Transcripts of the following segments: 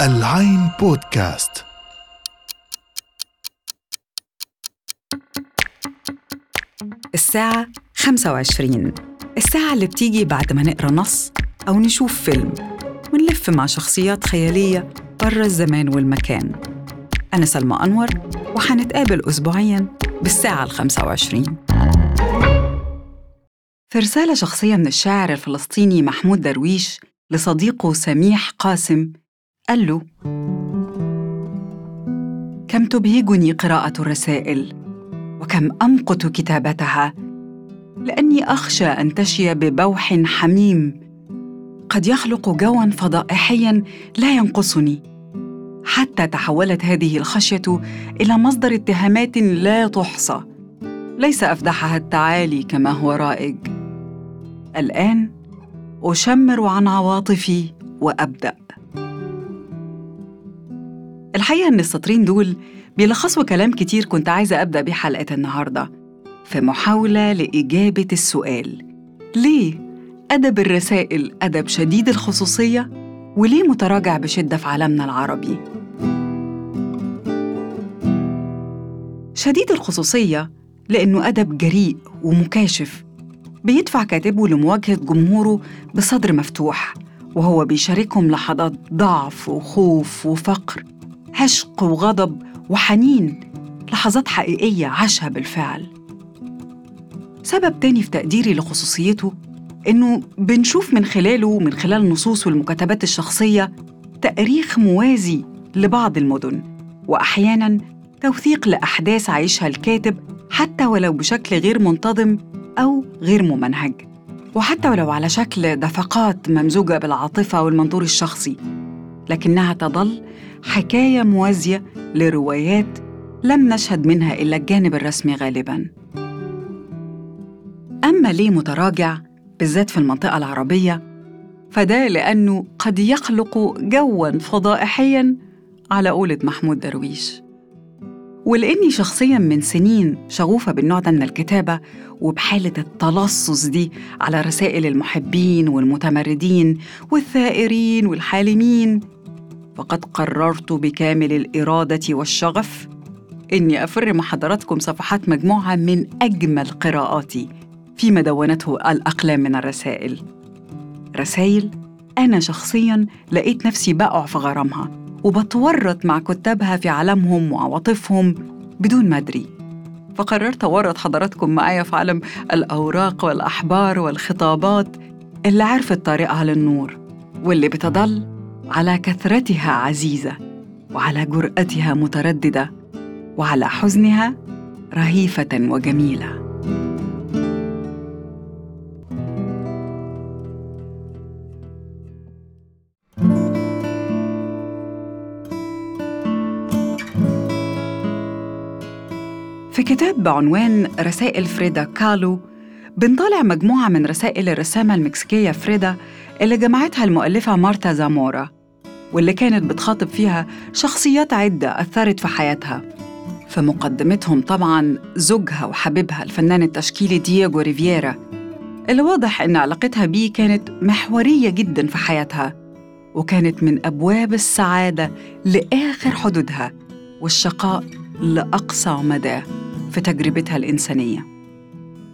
العين بودكاست. الساعة 25 الساعة اللي بتيجي بعد ما نقرأ نص أو نشوف فيلم. ونلف مع شخصيات خيالية برا الزمان والمكان. أنا سلمى أنور وحنتقابل أسبوعياً بالساعة ال 25 في رسالة شخصية من الشاعر الفلسطيني محمود درويش لصديقه سميح قاسم. قال له كم تبهجني قراءة الرسائل وكم أمقت كتابتها لأني أخشى أن تشي ببوح حميم. قد يخلق جوا فضائحيا لا ينقصني. حتى تحولت هذه الخشية إلى مصدر اتهامات لا تحصى ليس افدحها التعالي كما هو رائج. الآن أشمر عن عواطفي وأبدأ. الحقيقة إن السطرين دول بيلخصوا كلام كتير كنت عايزة أبدأ بيه حلقة النهارده. في محاولة لإجابة السؤال ليه أدب الرسائل أدب شديد الخصوصية؟ وليه متراجع بشدة في عالمنا العربي؟ شديد الخصوصية لأنه أدب جريء ومكاشف. بيدفع كاتبه لمواجهة جمهوره بصدر مفتوح وهو بيشاركهم لحظات ضعف وخوف وفقر عشق وغضب وحنين لحظات حقيقية عاشها بالفعل. سبب تاني في تقديري لخصوصيته إنه بنشوف من خلاله من خلال النصوص والمكاتبات الشخصية تأريخ موازي لبعض المدن وأحياناً توثيق لأحداث عايشها الكاتب حتى ولو بشكل غير منتظم أو غير ممنهج. وحتى ولو على شكل دفقات ممزوجة بالعاطفة والمنظور الشخصي لكنها تظل حكاية موازية لروايات لم نشهد منها إلا الجانب الرسمي غالباً. أما ليه متراجع بالذات في المنطقة العربية فده لأنه قد يخلق جواً فضائحياً على قولة محمود درويش. ولأني شخصياً من سنين شغوفة بالنوع ده من الكتابة وبحالة التلصص دي على رسائل المحبين والمتمردين والثائرين والحالمين فقد قررت بكامل الإرادة والشغف إني أفر مع حضراتكم صفحات مجموعة من أجمل قراءاتي فيما دونته الأقلام من الرسائل. رسائل أنا شخصياً لقيت نفسي بقع في غرامها. وبتورط مع كتابها في عالمهم وعواطفهم بدون ما أدري فقررت أورط حضراتكم معايا في عالم الأوراق والأحبار والخطابات اللي عرفت طريقها للنور واللي بتضل على كثرتها عزيزة وعلى جرأتها مترددة وعلى حزنها رهيفة وجميلة. في كتاب بعنوان رسائل فريدا كالو بنطالع مجموعة من رسائل الرسامة المكسيكية فريدا اللي جمعتها المؤلفة مارتا زامورا واللي كانت بتخاطب فيها شخصيات عدة أثرت في حياتها. في مقدمتهم طبعاً زوجها وحبيبها الفنان التشكيلي دييغو ريفييرا اللي واضح إن علاقتها بيه كانت محورية جداً في حياتها وكانت من أبواب السعادة لآخر حدودها والشقاء لأقصى مدى في تجربتها الإنسانية.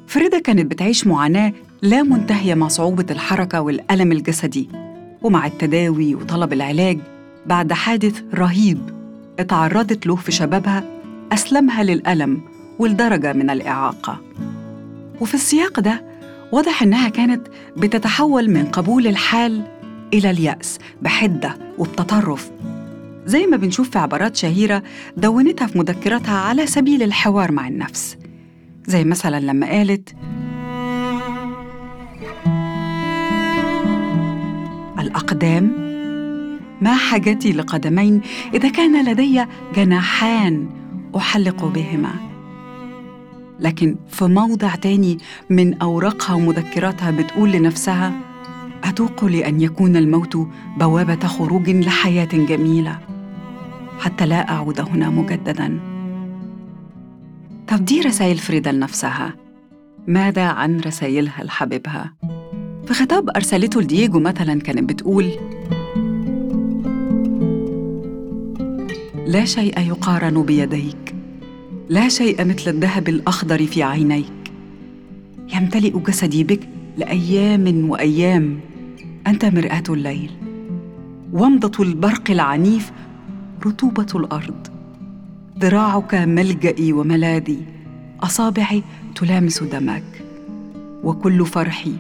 فريدة كانت بتعيش معاناة لا منتهية مع صعوبة الحركة والألم الجسدي ومع التداوي وطلب العلاج بعد حادث رهيب اتعرضت له في شبابها أسلمها للألم والدرجة من الإعاقة. وفي السياق ده واضح إنها كانت بتتحول من قبول الحال إلى اليأس بحدة وبتطرف. زي ما بنشوف في عبارات شهيرة دونتها في مذكراتها على سبيل الحوار مع النفس. زي مثلا لما قالت الأقدام ما حاجتي لقدمين إذا كان لدي جناحان أحلق بهما. لكن في موضع تاني من أوراقها ومذكراتها بتقول لنفسها أتوق لأن يكون الموت بوابة خروج لحياة جميلة. حتى لا أعود هنا مجددا. طب دي رسائل فريدة لنفسها ماذا عن رسائلها لحبيبها؟ في خطاب أرسلته لدييجو مثلا كانت بتقول لا شيء يقارن بيديك. لا شيء مثل الذهب الأخضر في عينيك. يمتلئ جسدي بك لأيام وأيام. أنت مرآة الليل. ومضة البرق العنيف رطوبة الأرض. ذراعك ملجئي وملاذي اصابعي تلامس دمك. وكل فرحي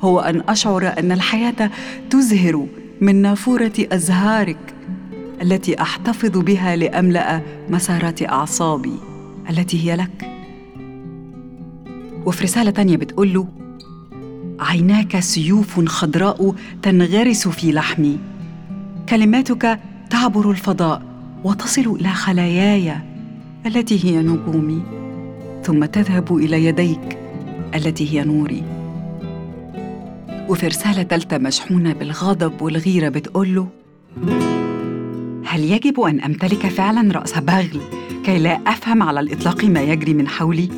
هو أن أشعر أن الحياة تزهر من نافورة أزهارك التي أحتفظ بها لأملأ مسارات أعصابي التي هي لك. وفي رسالة تانية بتقول له عيناك سيوف خضراء تنغرس في لحمي. كلماتك تعبر الفضاء. وتصل إلى خلاياي التي هي نجومي ثم تذهب إلى يديك التي هي نوري وفي رسالة تالتة مشحونة بالغضب والغيرة بتقول له هل يجب أن أمتلك فعلا رأس بغل كي لا أفهم على الإطلاق ما يجري من حولي؟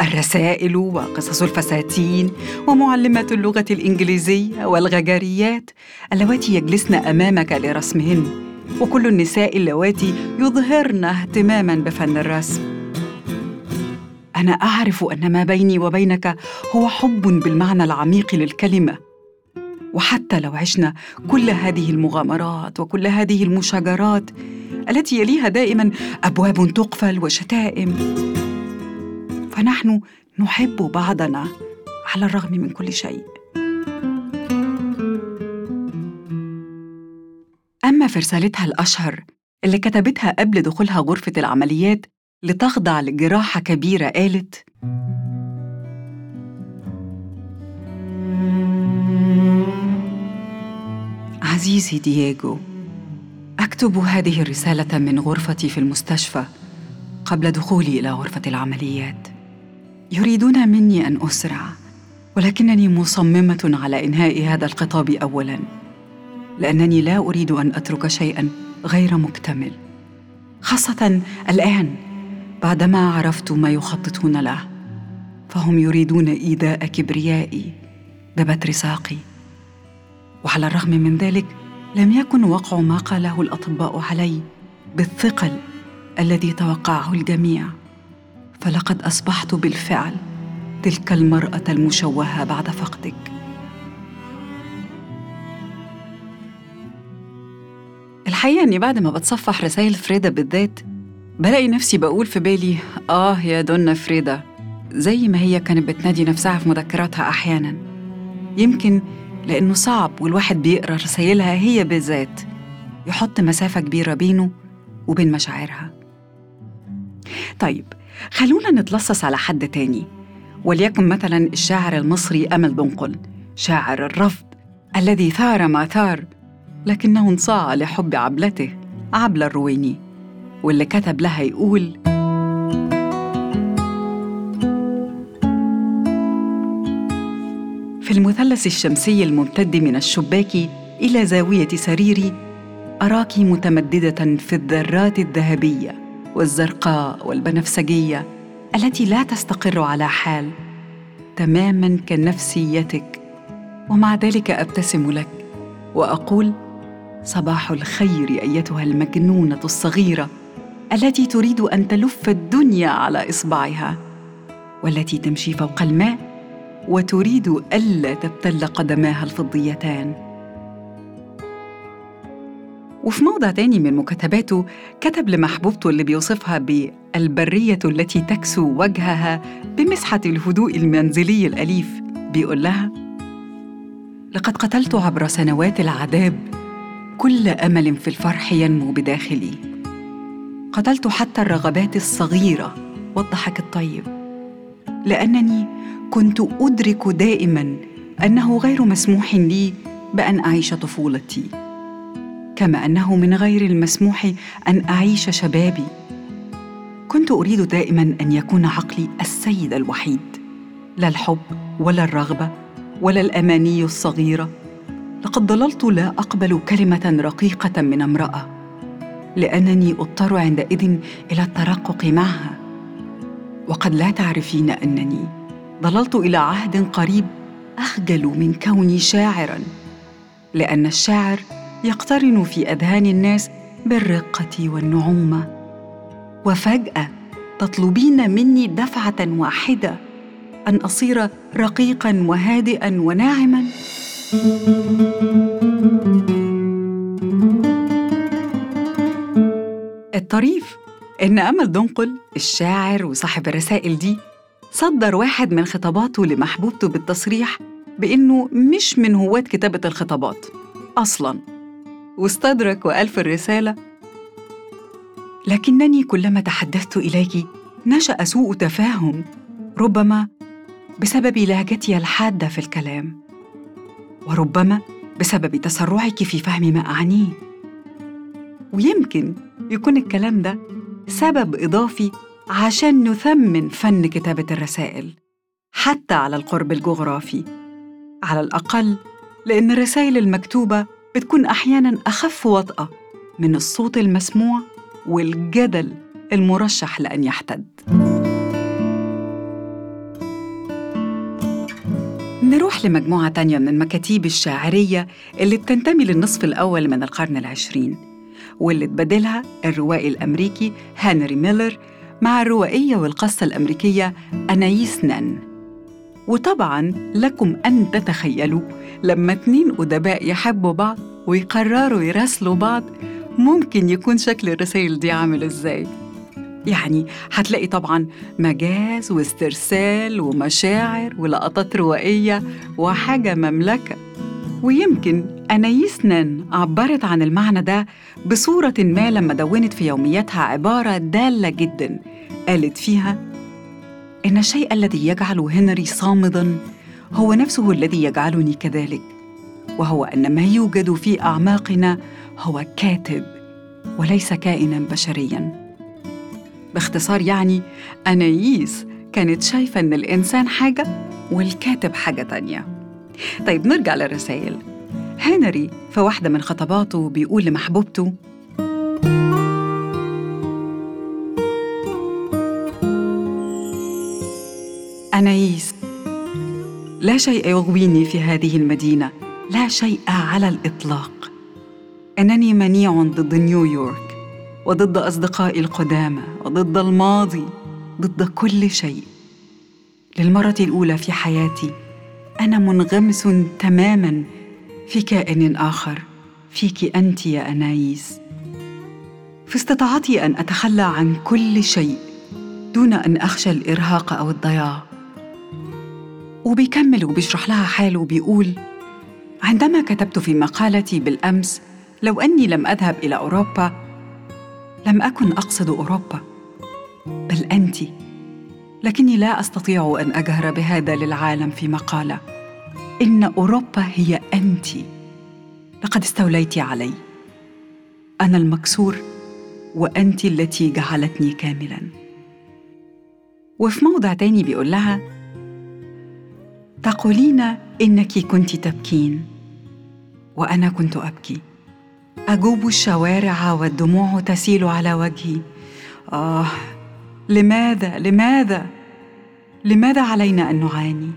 الرسائل وقصص الفساتين ومعلمات اللغة الإنجليزية والغجريات اللواتي يجلسن أمامك لرسمهن وكل النساء اللواتي يظهرن اهتماما بفن الرسم أنا أعرف أن ما بيني وبينك هو حب بالمعنى العميق للكلمة. وحتى لو عشنا كل هذه المغامرات وكل هذه المشاجرات التي يليها دائما أبواب تقفل وشتائم. فنحن نحب بعضنا على الرغم من كل شيء. في رسالتها الأشهر اللي كتبتها قبل دخولها غرفة العمليات لتخضع لجراحة كبيرة قالت عزيزي دييغو أكتب هذه الرسالة من غرفتي في المستشفى قبل دخولي إلى غرفة العمليات. يريدون مني أن أسرع ولكنني مصممة على إنهاء هذا الخطاب أولاً. لأنني لا أريد أن أترك شيئاً غير مكتمل. خاصة الآن بعدما عرفت ما يخططون له فهم يريدون إيذاء كبريائي ببتر ساقي. وعلى الرغم من ذلك لم يكن وقع ما قاله الأطباء علي بالثقل الذي توقعه الجميع. فلقد أصبحت بالفعل تلك المرأة المشوهة بعد فقدك. الحقيقة إني بعد ما بتصفح رسائل فريدا بالذات بلاقي نفسي بقول في بالي آه يا دونا فريدا زي ما هي كانت بتنادي نفسها في مذكراتها أحيانا. يمكن لأنه صعب والواحد بيقرأ رسايلها هي بالذات يحط مسافة كبيرة بينه وبين مشاعرها. طيب خلونا نتلصص على حد تاني وليكن مثلا الشاعر المصري أمل دنقل شاعر الرفض الذي ثار ما ثار لكنه انصاع لحب عبلته عبلة الرويني واللي كتب لها يقول في المثلث الشمسي الممتد من الشباك إلى زاوية سريري أراك متمددة في الذرات الذهبية والزرقاء والبنفسجية التي لا تستقر على حال تماما كنفسيتك ومع ذلك أبتسم لك وأقول صباح الخير أيتها المجنونة الصغيرة التي تريد أن تلف الدنيا على إصبعها والتي تمشي فوق الماء وتريد ألا تبتل قدماها الفضيتان. وفي موضع تاني من مكتباته كتب لمحبوبته اللي بيوصفها بالبرية التي تكسو وجهها بمسحة الهدوء المنزلي الأليف بيقول لها لقد قتلت عبر سنوات العذاب كل أمل في الفرح ينمو بداخلي. قتلت حتى الرغبات الصغيرة والضحك الطيب. لأنني كنت أدرك دائما أنه غير مسموح لي بأن أعيش طفولتي. كما أنه من غير المسموح أن أعيش شبابي. كنت أريد دائما أن يكون عقلي السيد الوحيد. لا الحب ولا الرغبة ولا الأماني الصغيرة. لقد ضللت لا أقبل كلمة رقيقة من امرأة لأنني أضطر عندئذ إلى الترقق معها. وقد لا تعرفين أنني ظللت إلى عهد قريب أخجل من كوني شاعرا لأن الشاعر يقترن في أذهان الناس بالرقة والنعومة. وفجأة تطلبين مني دفعة واحدة أن أصير رقيقا وهادئا وناعما. الطريف إن أمل دنقل الشاعر وصاحب الرسائل دي صدر واحد من خطاباته لمحبوبته بالتصريح بإنه مش من هواة كتابة الخطابات أصلاً. واستدرك وقال في الرسالة لكنني كلما تحدثت إليك نشأ سوء تفاهم ربما بسبب لهجتي الحادة في الكلام. وربما بسبب تسرعك في فهم ما أعنيه ويمكن يكون الكلام ده سبب إضافي عشان نثمن فن كتابة الرسائل حتى على القرب الجغرافي على الأقل لأن الرسائل المكتوبة بتكون أحياناً أخف وطأة من الصوت المسموع والجدل المرشح لأن يحتد. نروح لمجموعة تانية من المكاتيب الشاعرية اللي بتنتمي للنصف الأول من القرن العشرين واللي تبادلها الروائي الأمريكي هنري ميلر مع الروائية والقصة الأمريكية أنايس نان. وطبعاً لكم أن تتخيلوا لما اتنين أدباء يحبوا بعض ويقرروا يراسلوا بعض ممكن يكون شكل الرسائل دي عامل إزاي؟ يعني هتلاقي طبعا مجاز واسترسال ومشاعر ولقطات روائية وحاجة مملكة. ويمكن أنايس نان عبرت عن المعنى ده بصورة ما لما دونت في يومياتها عبارة دالة جدا. قالت فيها إن الشيء الذي يجعل هنري صامدا هو نفسه الذي يجعلني كذلك وهو أن ما يوجد في أعماقنا هو كاتب وليس كائنا بشريا. باختصار يعني أنايس كانت شايفة أن الإنسان حاجة والكاتب حاجة تانية. طيب نرجع للرسائل. هنري في واحدة من خطباته بيقول لمحبوبته أنايس لا شيء يغويني في هذه المدينة لا شيء على الإطلاق. إنني منيع ضد نيويورك. وضد أصدقائي القدامى وضد الماضي ضد كل شيء. للمرة الأولى في حياتي أنا منغمس تماماً في كائن آخر فيك أنت يا أنايس. في استطاعتي أن أتخلى عن كل شيء دون أن أخشى الإرهاق أو الضياع. وبيكمل وبيشرح لها حاله وبيقول عندما كتبت في مقالتي بالأمس لو أني لم أذهب إلى أوروبا لم أكن أقصد أوروبا بل أنت. لكني لا أستطيع أن أجهر بهذا للعالم في مقاله إن أوروبا هي أنت. لقد استوليت علي. أنا المكسور وأنت التي جعلتني كاملا. وفي موضع تاني بيقول لها تقولين إنك كنت تبكين وأنا كنت أبكي. أجوب الشوارع والدموع تسيل على وجهي. آه لماذا لماذا لماذا علينا أن نعاني؟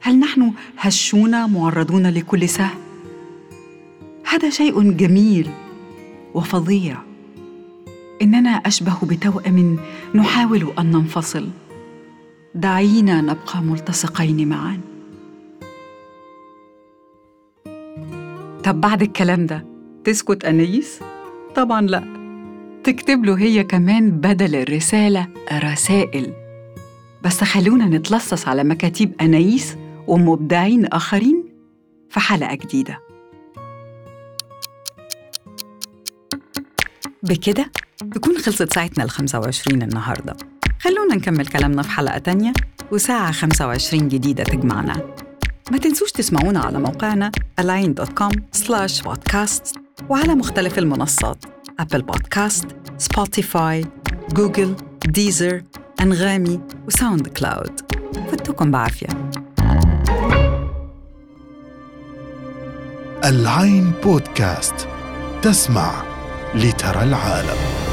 هل نحن هشون معرضون لكل سهم هذا شيء جميل وفظيع. إننا أشبه بتوأم نحاول أن ننفصل. دعينا نبقى ملتصقين معا. طب بعد الكلام ده تسكت أنيس؟ طبعا لا. تكتب له هي كمان بدل الرسالة رسائل. بس خلونا نتلصص على مكاتيب أنايس ومبدعين آخرين في حلقة جديدة. بكده تكون خلصت ساعتنا ال 25 النهارده. خلونا نكمل كلامنا في حلقة تانية وساعة 25 جديدة تجمعنا. ما تنسوش تسمعونا على موقعنا align.com slash podcast. وعلى مختلف المنصات أبل بودكاست سبوتيفاي جوجل ديزر أنغامي وساوند كلاود فتكم بعافية. العين بودكاست تسمع لترى العالم.